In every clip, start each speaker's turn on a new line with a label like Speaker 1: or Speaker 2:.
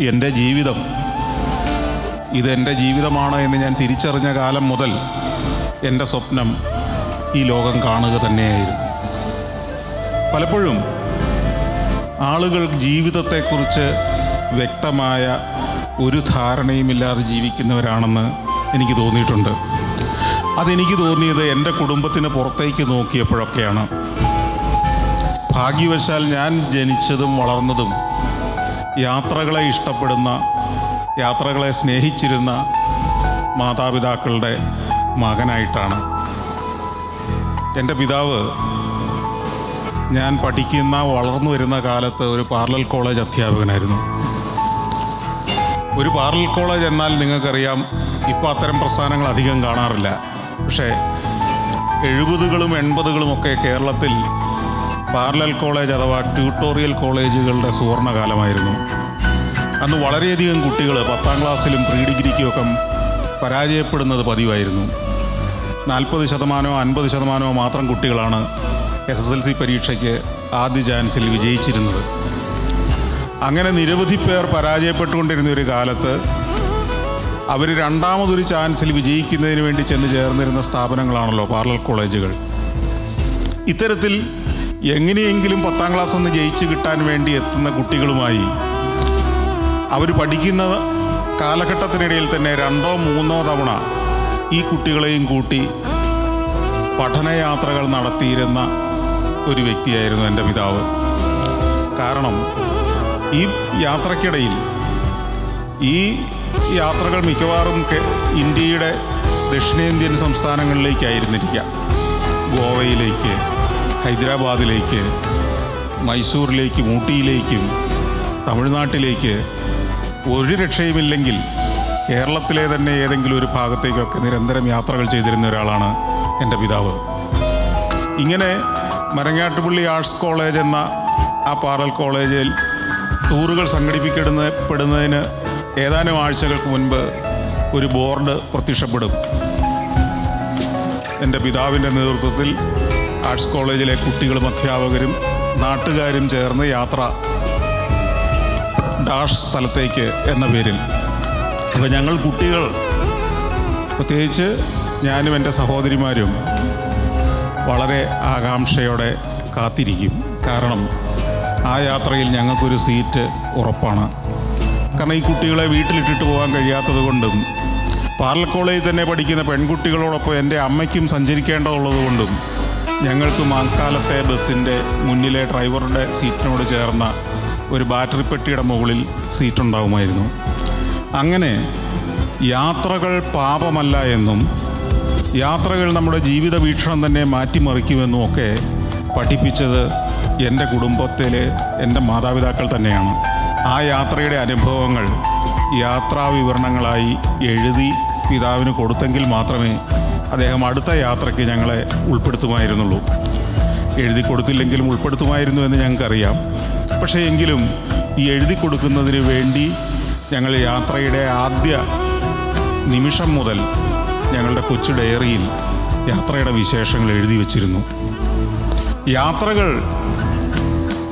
Speaker 1: എന്റെ ജീവിതം. ഇതെന്റെ ജീവിതമാണ് എന്ന് ഞാൻ തിരിച്ചറിഞ്ഞ കാലം മുതൽ എന്റെ സ്വപ്നം ഈ ലോകം കാണുക തന്നെയായിരുന്നു. പലപ്പോഴും ആളുകൾ ജീവിതത്തെക്കുറിച്ച് വ്യക്തമായ ഒരു ധാരണയുമില്ലാതെ ജീവിക്കുന്നവരാണെന്ന് എനിക്ക് തോന്നിയിട്ടുണ്ട്. അതെനിക്ക് തോന്നിയത് എന്റെ കുടുംബത്തിന് പുറത്തേക്ക് നോക്കിയപ്പോഴൊക്കെയാണ്. ഭാഗ്യവശാൽ ഞാൻ ജനിച്ചതും വളർന്നതും യാത്രകളെ ഇഷ്ടപ്പെടുന്ന യാത്രകളെ സ്നേഹിച്ചിരുന്ന മാതാപിതാക്കളുടെ മകനായിട്ടാണ്. എന്റെ പിതാവ് ഞാൻ പഠിക്കുന്ന വളർന്നു വരുന്ന കാലത്ത് ഒരു പാർലൽ കോളേജ് അധ്യാപകനായിരുന്നു. ഒരു പാർലൽ കോളേജ് എന്നാൽ നിങ്ങൾക്കറിയാം ഇപ്പോൾ അത്തരം പ്രസ്ഥാനങ്ങൾ അധികം കാണാറില്ല. പക്ഷേ എഴുപതുകളും എൺപതുകളും ഒക്കെ കേരളത്തിൽ പാർലൽ കോളേജ് അഥവാ ട്യൂട്ടോറിയൽ കോളേജുകളുടെ സുവർണകാലമായിരുന്നു. അന്ന് വളരെയധികം കുട്ടികൾ പത്താം ക്ലാസ്സിലും പ്രീ ഡിഗ്രിക്കും ഒക്കെ പരാജയപ്പെടുന്നത് പതിവായിരുന്നു. നാൽപ്പത് ശതമാനമോ അൻപത് ശതമാനമോ മാത്രം കുട്ടികളാണ് എസ് എസ് എൽ സി പരീക്ഷയ്ക്ക് ആദ്യ ചാൻസിൽ വിജയിച്ചിരുന്നത്. അങ്ങനെ നിരവധി പേർ പരാജയപ്പെട്ടുകൊണ്ടിരുന്ന ഒരു കാലത്ത് അവർ രണ്ടാമതൊരു ചാൻസിൽ വിജയിക്കുന്നതിന് വേണ്ടി ചെന്ന് ചേർന്നിരുന്ന സ്ഥാപനങ്ങളാണല്ലോ പാർലൽ കോളേജുകൾ. ഇത്തരത്തിൽ എങ്ങനെയെങ്കിലും പത്താം ക്ലാസ് ഒന്ന് ജയിച്ചു കിട്ടാൻ വേണ്ടി എത്തുന്ന കുട്ടികളുമായി അവർ പഠിക്കുന്ന കാലഘട്ടത്തിനിടയിൽ തന്നെ രണ്ടോ മൂന്നോ തവണ ഈ കുട്ടികളെയും കൂട്ടി പഠനയാത്രകൾ നടത്തിയിരുന്ന ഒരു വ്യക്തിയായിരുന്നു എന്റെ പിതാവ്. കാരണം ഈ യാത്രക്കിടയിൽ ഈ യാത്രകൾ മിക്കവാറും ഇന്ത്യയുടെ ദക്ഷിണേന്ത്യൻ സംസ്ഥാനങ്ങളിലേക്കായിരുന്നിരിക്കുക. ഗോവയിലേക്ക് ഹൈദരാബാദിലേക്ക് മൈസൂറിലേക്കും ഊട്ടിയിലേക്കും തമിഴ്നാട്ടിലേക്ക് ഒരു രക്ഷയുമില്ലെങ്കിൽ കേരളത്തിലെ തന്നെ ഏതെങ്കിലും ഒരു ഭാഗത്തേക്കൊക്കെ നിരന്തരം യാത്രകൾ ചെയ്തിരുന്ന ഒരാളാണ് എന്റെ പിതാവ്. ഇങ്ങനെ മരങ്ങാട്ടുപള്ളി ആർട്സ് കോളേജ് എന്ന ആ പാറൽ കോളേജിൽ ടൂറുകൾ സംഘടിപ്പിക്കപ്പെടുന്നതിന് ഏതാനും ആഴ്ചകൾക്ക് മുൻപ് ഒരു ബോർഡ് പ്രത്യക്ഷപ്പെടും. എന്റെ പിതാവിന്റെ നേതൃത്വത്തിൽ ആർട്സ് കോളേജിലെ കുട്ടികളും അധ്യാപകരും നാട്ടുകാരും ചേർന്ന് യാത്ര ഡാഷ് സ്ഥലത്തേക്ക് എന്ന പേരിൽ. അപ്പോൾ ഞങ്ങൾ കുട്ടികൾ പ്രത്യേകിച്ച് ഞാനും എന്റെ സഹോദരിമാരും വളരെ ആകാംക്ഷയോടെ കാത്തിരിക്കും. കാരണം ആ യാത്രയിൽ ഞങ്ങൾക്കൊരു സീറ്റ് ഉറപ്പാണ്. കാരണം ഈ കുട്ടികളെ വീട്ടിലിട്ടിട്ട് പോകാൻ കഴിയാത്തത് കൊണ്ടും പാർലക്കോളേജിൽ തന്നെ പഠിക്കുന്ന പെൺകുട്ടികളോടൊപ്പം എന്റെ അമ്മയ്ക്കും സഞ്ചരിക്കേണ്ടതുള്ളത് കൊണ്ടും ഞങ്ങൾക്ക് മാങ്കാലത്തെ ബസ്സിന്റെ മുന്നിലെ ഡ്രൈവറുടെ സീറ്റിനോട് ചേർന്ന ഒരു ബാറ്ററി പെട്ടിയുടെ മുകളിൽ സീറ്റുണ്ടാവുമായിരുന്നു. അങ്ങനെ യാത്രകൾ പാപമല്ല എന്നും യാത്രകൾ നമ്മുടെ ജീവിത വീക്ഷണം തന്നെ മാറ്റിമറിക്കുമെന്നും ഒക്കെ പഠിപ്പിച്ചത് എന്റെ കുടുംബത്തിലെ എന്റെ മാതാപിതാക്കൾ തന്നെയാണ്. ആ യാത്രയുടെ അനുഭവങ്ങൾ യാത്രാ വിവരണങ്ങളായി എഴുതി പിതാവിന് കൊടുത്തെങ്കിൽ മാത്രമേ അദ്ദേഹം അടുത്ത യാത്രയ്ക്ക് ഞങ്ങളെ ഉൾപ്പെടുത്തുമായിരുന്നുള്ളൂ. എഴുതി കൊടുത്തില്ലെങ്കിലും ഉൾപ്പെടുത്തുമായിരുന്നു എന്ന് ഞങ്ങൾക്കറിയാം. പക്ഷേ എങ്കിലും ഈ എഴുതി കൊടുക്കുന്നതിന് വേണ്ടി ഞങ്ങൾ യാത്രയുടെ ആദ്യ നിമിഷം മുതൽ ഞങ്ങളുടെ കൊച്ചു ഡയറിയിൽ യാത്രയുടെ വിശേഷങ്ങൾ എഴുതി വച്ചിരുന്നു. യാത്രകൾ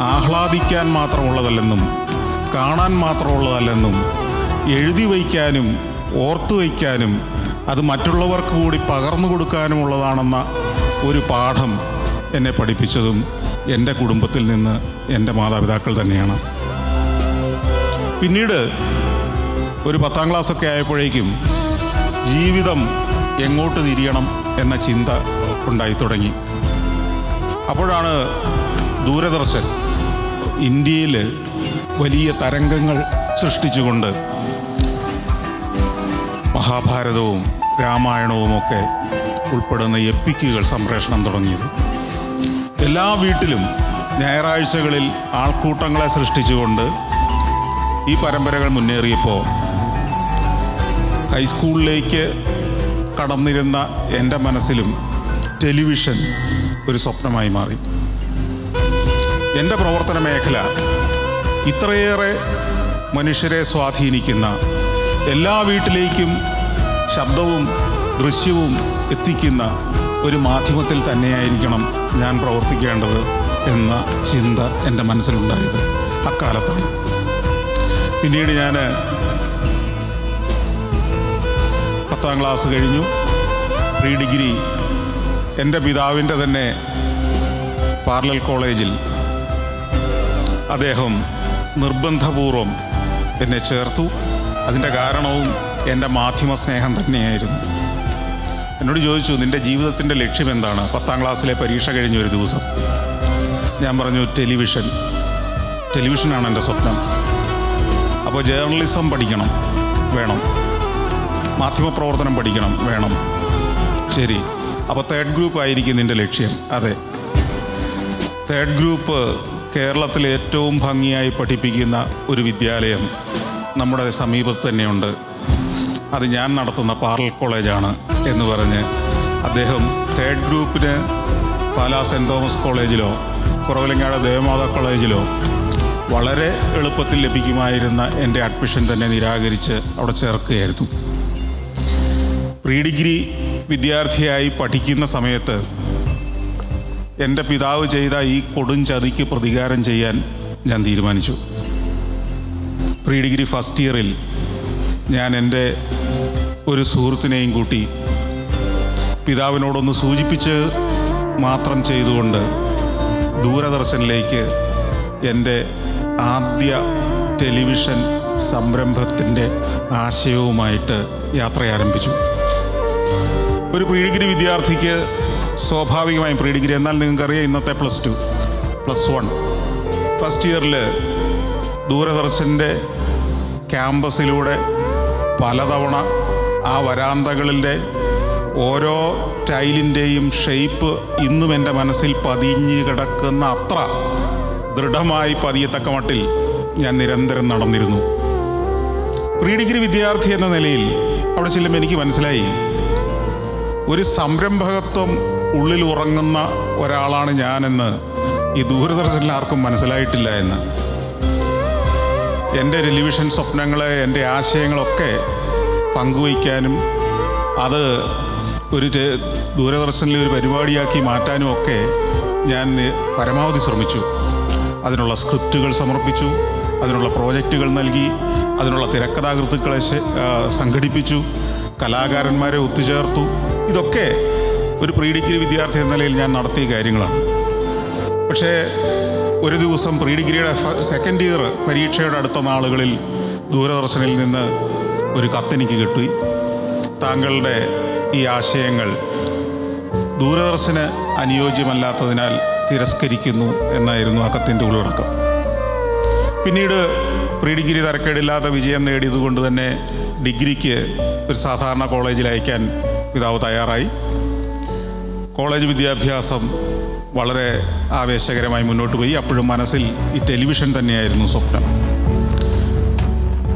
Speaker 1: ആഹ്ലാദിക്കാൻ മാത്രമുള്ളതല്ലെന്നും കാണാൻ മാത്രമുള്ളതല്ലെന്നും എഴുതി വയ്ക്കാനും ഓർത്തു വയ്ക്കാനും അത് മറ്റുള്ളവർക്ക് കൂടി പകർന്നു കൊടുക്കാനുമുള്ളതാണെന്ന ഒരു പാഠം എന്നെ പഠിപ്പിച്ചതും എന്റെ കുടുംബത്തിൽ നിന്ന് എന്റെ മാതാപിതാക്കൾ തന്നെയാണ്. പിന്നീട് ഒരു പത്താം ക്ലാസ്സൊക്കെ ആയപ്പോഴേക്കും ജീവിതം എങ്ങോട്ട് തിരിയണം എന്ന ചിന്ത ഉണ്ടായി തുടങ്ങി. അപ്പോഴാണ് ദൂരദർശൻ ഇന്ത്യയിൽ വലിയ തരംഗങ്ങൾ സൃഷ്ടിച്ചുകൊണ്ട് മഹാഭാരതവും രാമായണവുമൊക്കെ ഉൾപ്പെടുന്ന എപ്പിക്കുകൾ സംപ്രേഷണം തുടങ്ങിയത്. എല്ലാ വീട്ടിലും ഞായറാഴ്ചകളിൽ ആൾക്കൂട്ടങ്ങളെ സൃഷ്ടിച്ചുകൊണ്ട് ഈ പരമ്പരകൾ മുന്നേറിയപ്പോൾ ഹൈസ്കൂളിലേക്ക് കടന്നിരുന്ന എന്റെ മനസ്സിലും ടെലിവിഷൻ ഒരു സ്വപ്നമായി മാറി. എന്റെ പ്രവർത്തന മേഖല ഇത്രയേറെ മനുഷ്യരെ സ്വാധീനിക്കുന്ന എല്ലാ വീട്ടിലേക്കും ശബ്ദവും ദൃശ്യവും എത്തിക്കുന്ന ഒരു മാധ്യമത്തിൽ തന്നെയായിരിക്കണം ഞാൻ പ്രവർത്തിക്കേണ്ടത് എന്ന ചിന്ത എന്റെ മനസ്സിലുണ്ടായത് അക്കാലത്താണ്. പിന്നീട് ഞാൻ പത്താം ക്ലാസ് കഴിഞ്ഞു. പ്രീ ഡിഗ്രി എന്റെ പിതാവിന്റെ തന്നെ പാർലൽ കോളേജിൽ അദ്ദേഹം നിർബന്ധപൂർവം എന്നെ ചേർത്തു. അതിന്റെ കാരണവും എന്റെ മാധ്യമ സ്നേഹം തന്നെയായിരുന്നു. എന്നോട് ചോദിച്ചു നിന്റെ ജീവിതത്തിന്റെ ലക്ഷ്യം എന്താണ്? പത്താം ക്ലാസ്സിലെ പരീക്ഷ കഴിഞ്ഞ ഒരു ദിവസം. ഞാൻ പറഞ്ഞു ടെലിവിഷൻ. ടെലിവിഷനാണ് എന്റെ സ്വപ്നം. അപ്പോൾ ജേർണലിസം പഠിക്കണം. വേണം. മാധ്യമപ്രവർത്തനം പഠിക്കണം. വേണം. ശരി. അപ്പോൾ തേർഡ് ഗ്രൂപ്പ് ആയിരിക്കും നിന്റെ ലക്ഷ്യം. അതെ. തേർഡ് ഗ്രൂപ്പ് കേരളത്തിൽ ഏറ്റവും ഭംഗിയായി പഠിപ്പിക്കുന്ന ഒരു വിദ്യാലയം. നമ്മുടെ സമീപത്ത് തന്നെയുണ്ട്. അത് ഞാൻ നടത്തുന്ന പാർലൽ കോളേജാണ് എന്ന് പറഞ്ഞ് അദ്ദേഹം തേർഡ് ഗ്രൂപ്പിന് പാലാ സെന്റ് തോമസ് കോളേജിലോ കുറവലങ്ങാട് ദേവമാതാ കോളേജിലോ വളരെ എളുപ്പത്തിൽ ലഭിക്കുമായിരുന്ന എന്റെ അഡ്മിഷൻ തന്നെ നിരാകരിച്ച് അവിടെ ചേർക്കുകയായിരുന്നു. പ്രീ ഡിഗ്രി വിദ്യാർത്ഥിയായി പഠിക്കുന്ന സമയത്ത് എന്റെ പിതാവ് ചെയ്ത ഈ കൊടും ചതിക്ക് പ്രതികാരം ചെയ്യാൻ ഞാൻ തീരുമാനിച്ചു. പ്രീ ഡിഗ്രി ഫസ്റ്റ് ഇയറിൽ ഞാൻ എന്റെ ഒരു സുഹൃത്തിനെയും കൂട്ടി പിതാവിനോടൊന്ന് സൂചിപ്പിച്ച് മാത്രം ചെയ്തുകൊണ്ട് ദൂരദർശനിലേക്ക് എന്റെ ആദ്യ ടെലിവിഷൻ സംരംഭത്തിന്റെ ആശയവുമായിട്ട് യാത്ര ആരംഭിച്ചു. ഒരു പ്രീ ഡിഗ്രി വിദ്യാർത്ഥിക്ക് സ്വാഭാവികമായും പ്രീ ഡിഗ്രി എന്നാൽ നിങ്ങൾക്കറിയാം ഇന്നത്തെ plus two plus one. First ഇയറിൽ ദൂരദർശന്റെ ക്യാമ്പസിലൂടെ പലതവണ ആ വരാന്തകളിലെ ഓരോ ടൈലിന്റെയും ഷെയ്പ്പ് ഇന്നും എന്റെ മനസ്സിൽ പതിഞ്ഞ് കിടക്കുന്ന അത്ര ദൃഢമായി പതിയത്തക്ക മട്ടിൽ ഞാൻ നിരന്തരം നടന്നിരുന്നു. പ്രീ ഡിഗ്രി വിദ്യാർത്ഥി എന്ന നിലയിൽ അവിടെ ചെല്ലുമ്പോൾ എനിക്ക് മനസ്സിലായി. ഒരു സംരംഭകത്വം ഉള്ളിൽ ഉറങ്ങുന്ന ഒരാളാണ് ഞാനെന്ന് ഈ ദൂരദർശനിൽ ആർക്കും മനസ്സിലായിട്ടില്ല എന്ന്. എന്റെ ടെലിവിഷൻ സ്വപ്നങ്ങളെ എന്റെ ആശയങ്ങളൊക്കെ പങ്കുവയ്ക്കാനും അത് ഒരു ദൂരദർശനിലെ ഒരു പരിപാടിയാക്കി മാറ്റാനും ഒക്കെ ഞാൻ പരമാവധി ശ്രമിച്ചു. അതിനുള്ള സ്ക്രിപ്റ്റുകൾ സമർപ്പിച്ചു അതിനുള്ള പ്രോജക്റ്റുകൾ നൽകി അതിനുള്ള തിരക്കഥാകൃത്തുക്കളെ സംഘടിപ്പിച്ചു കലാകാരന്മാരെ ഒത്തുചേർത്തു. ഇതൊക്കെ ഒരു പ്രീ ഡിഗ്രി വിദ്യാർത്ഥി എന്ന നിലയിൽ ഞാൻ നടത്തിയ കാര്യങ്ങളാണ്. പക്ഷേ ഒരു ദിവസം പ്രീ ഡിഗ്രിയുടെ സെക്കൻഡ് ഇയർ പരീക്ഷയുടെ അടുത്ത നാളുകളിൽ ദൂരദർശനിൽ നിന്ന് ഒരു കത്തെനിക്ക് കിട്ടി. താങ്കളുടെ ഈ ആശയങ്ങൾ ദൂരദർശന് അനുയോജ്യമല്ലാത്തതിനാൽ തിരസ്കരിക്കുന്നു എന്നായിരുന്നു ആ കത്തിന്റെ ഉള്ളടക്കം. പിന്നീട് പ്രീ ഡിഗ്രി തരക്കേടില്ലാത്ത വിജയം നേടിയതുകൊണ്ട് തന്നെ ഡിഗ്രിക്ക് ഒരു സാധാരണ കോളേജിൽ അയക്കാൻ പിതാവ് തയ്യാറായി. കോളേജ് വിദ്യാഭ്യാസം വളരെ ആവേശകരമായി മുന്നോട്ട് പോയി. അപ്പോഴും മനസ്സിൽ ഈ ടെലിവിഷൻ തന്നെയായിരുന്നു സ്വപ്നം.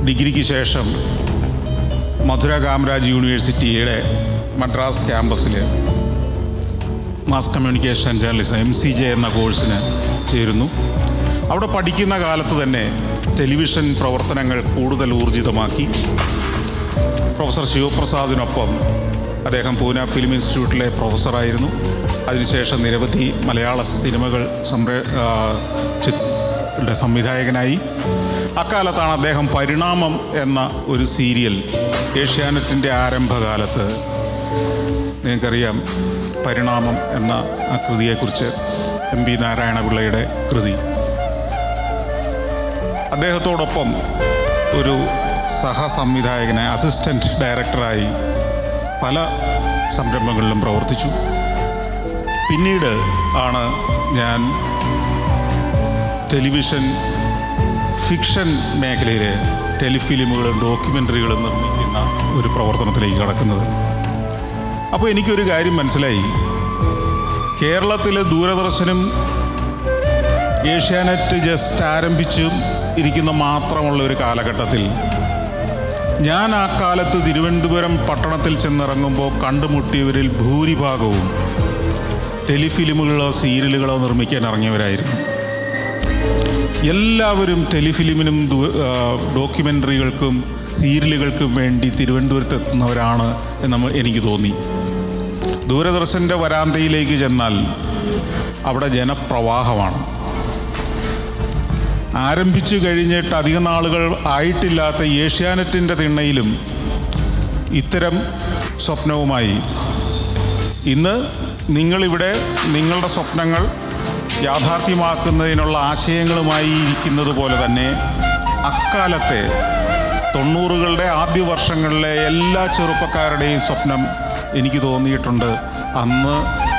Speaker 1: ഡിഗ്രിക്ക് ശേഷം മധുര കാമരാജ് യൂണിവേഴ്സിറ്റിയുടെ മദ്രാസ് ക്യാമ്പസിൽ mass communication journalism M C J എന്ന കോഴ്സിന് ചേരുന്നു. അവിടെ പഠിക്കുന്ന കാലത്ത് തന്നെ ടെലിവിഷൻ പ്രവർത്തനങ്ങൾ കൂടുതൽ ഊർജിതമാക്കി. പ്രൊഫസർ ശിവപ്രസാദിനൊപ്പം അദ്ദേഹം പൂന ഫിലിം ഇൻസ്റ്റിറ്റ്യൂട്ടിലെ പ്രൊഫസറായിരുന്നു. അതിനുശേഷം നിരവധി മലയാള സിനിമകൾ സംരേ സംവിധായകനായി. അക്കാലത്താണ് അദ്ദേഹം പരിണാമം എന്ന ഒരു സീരിയൽ ഏഷ്യാനെറ്റിന്റെ ആരംഭകാലത്ത് നിങ്ങൾക്കറിയാം പരിണാമം എന്ന ആ കൃതിയെക്കുറിച്ച് എം പി നാരായണപിള്ളയുടെ കൃതി. അദ്ദേഹത്തോടൊപ്പം ഒരു സഹസംവിധായകനെ അസിസ്റ്റന്റ് ഡയറക്ടറായി പല സംരംഭങ്ങളിലും പ്രവർത്തിച്ചു. പിന്നീട് ആണ് ഞാൻ ടെലിവിഷൻ ഫിക്ഷൻ മേഖലയിലെ ടെലിഫിലിമുകളും ഡോക്യുമെന്ററികളും നിർമ്മിക്കുന്ന ഒരു പ്രവർത്തനത്തിലേക്ക് കടക്കുന്നത്. അപ്പോൾ എനിക്കൊരു കാര്യം മനസ്സിലായി. കേരളത്തിലെ ദൂരദർശനും ഏഷ്യാനെറ്റ് ജസ്റ്റ് ആരംഭിച്ചും ഇരിക്കുന്ന മാത്രമുള്ള ഒരു കാലഘട്ടത്തിൽ ഞാൻ ആ കാലത്ത് തിരുവനന്തപുരം പട്ടണത്തിൽ ചെന്നിറങ്ങുമ്പോൾ കണ്ടുമുട്ടിയവരിൽ ഭൂരിഭാഗവും ടെലിഫിലിമുകളോ സീരിയലുകളോ നിർമ്മിക്കാൻ ഇറങ്ങിയവരായിരുന്നു. എല്ലാവരും ടെലിഫിലിമിനും ഡോക്യുമെന്ററികൾക്കും സീരിയലുകൾക്കും വേണ്ടി തിരുവനന്തപുരത്ത് എത്തുന്നവരാണ് എന്ന് എനിക്ക് തോന്നി. ദൂരദർശന്റെ വരാന്തയിലേക്ക് ചെന്നാൽ അവിടെ ജനപ്രവാഹമാണ്. ആരംഭിച്ചു കഴിഞ്ഞിട്ട് അധിക നാളുകൾ ആയിട്ടില്ലാത്ത ഏഷ്യാനെറ്റിന്റെ തിണ്ണയിലും ഇത്തരം സ്വപ്നവുമായി. ഇന്ന് നിങ്ങളിവിടെ നിങ്ങളുടെ സ്വപ്നങ്ങൾ യാഥാർത്ഥ്യമാക്കുന്നതിനുള്ള ആശയങ്ങളുമായി ഇരിക്കുന്നത് പോലെ തന്നെ അക്കാലത്തെ തൊണ്ണൂറുകളുടെ ആദ്യ വർഷങ്ങളിലെ എല്ലാ ചെറുപ്പക്കാരുടെയും സ്വപ്നം എനിക്ക് തോന്നിയിട്ടുണ്ട്. അന്ന്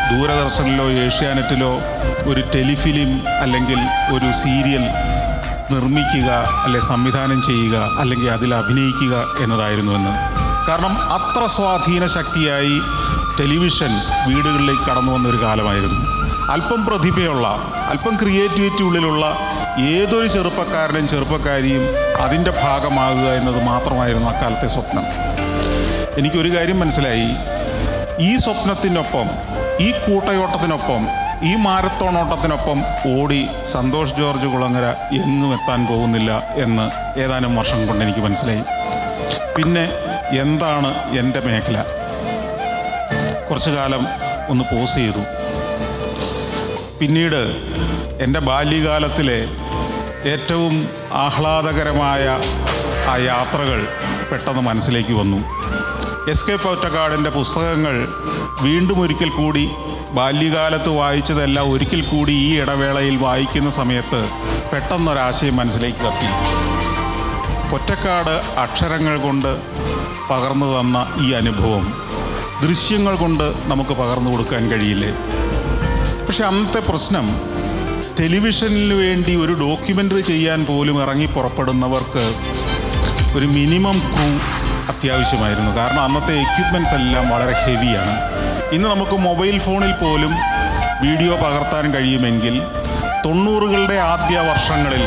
Speaker 1: ദൂരദർശനിലോ ഏഷ്യാനെറ്റിലോ ഒരു ടെലിഫിലിം അല്ലെങ്കിൽ ഒരു സീരിയൽ നിർമ്മിക്കുക അല്ലെ സംവിധാനം ചെയ്യുക അല്ലെങ്കിൽ അതിൽ അഭിനയിക്കുക എന്നതായിരുന്നുവെന്ന്. കാരണം അത്ര സ്വാധീന ശക്തിയായി ടെലിവിഷൻ വീടുകളിലേക്ക് കടന്നു വന്ന ഒരു കാലമായിരുന്നു. അല്പം പ്രതിഭയുള്ള അല്പം ക്രിയേറ്റിവിറ്റി ഉള്ളിലുള്ള ഏതൊരു ചെറുപ്പക്കാരനും ചെറുപ്പക്കാരിയും അതിന്റെ ഭാഗമാകുക എന്നത് മാത്രമായിരുന്നു അക്കാലത്തെ സ്വപ്നം. എനിക്കൊരു കാര്യം മനസ്സിലായി. ഈ സ്വപ്നത്തിനൊപ്പം ഈ കൂട്ടയോട്ടത്തിനൊപ്പം ഈ മാരത്തോൺ ഓട്ടത്തിനൊപ്പം ഓടി സന്തോഷ് ജോർജ് കുളങ്ങര എങ്ങും എത്താൻ പോകുന്നില്ല എന്ന് ഏതാനും വർഷം കൊണ്ട് എനിക്ക് മനസ്സിലായി. പിന്നെ എന്താണ് എന്റെ മേഖല? കുറച്ചു കാലം ഒന്ന് പോസ് ചെയ്തു. പിന്നീട് എന്റെ ബാല്യകാലത്തിലെ ഏറ്റവും ആഹ്ലാദകരമായ ആ യാത്രകൾ പെട്ടെന്ന് മനസ്സിലേക്ക് വന്നു. എസ് കെ പുസ്തകങ്ങൾ വീണ്ടും ഒരിക്കൽ കൂടി ബാല്യകാലത്ത് വായിച്ചതെല്ലാം ഒരിക്കൽ കൂടി ഈ ഇടവേളയിൽ വായിക്കുന്ന സമയത്ത് പെട്ടെന്നൊരാശയം മനസ്സിലേക്ക് കത്തി. പൊറ്റക്കാട് അക്ഷരങ്ങൾ കൊണ്ട് പകർന്നു തന്ന ഈ അനുഭവം ദൃശ്യങ്ങൾ കൊണ്ട് നമുക്ക് പകർന്നു കൊടുക്കാൻ കഴിയില്ലേ? പക്ഷെ അന്നത്തെ പ്രശ്നം ടെലിവിഷനിൽ വേണ്ടി ഒരു ഡോക്യുമെന്ററി ചെയ്യാൻ പോലും ഇറങ്ങി പുറപ്പെടുന്നവർക്ക് ഒരു മിനിമം ക്രൂ അത്യാവശ്യമായിരുന്നു. കാരണം അന്നത്തെ എക്യുപ്മെന്റ്സ് എല്ലാം വളരെ ഹെവിയാണ് ഇന്ന് നമുക്ക് മൊബൈൽ ഫോണിൽ പോലും വീഡിയോ പകർത്താൻ കഴിയുമെങ്കിൽ തൊണ്ണൂറുകളുടെ ആദ്യ വർഷങ്ങളിൽ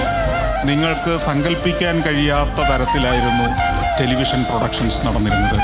Speaker 1: നിങ്ങൾക്ക് സങ്കല്പിക്കാൻ കഴിയാത്ത തരത്തിലായിരുന്നു ടെലിവിഷൻ പ്രൊഡക്ഷൻസ് നടന്നിരുന്നത്.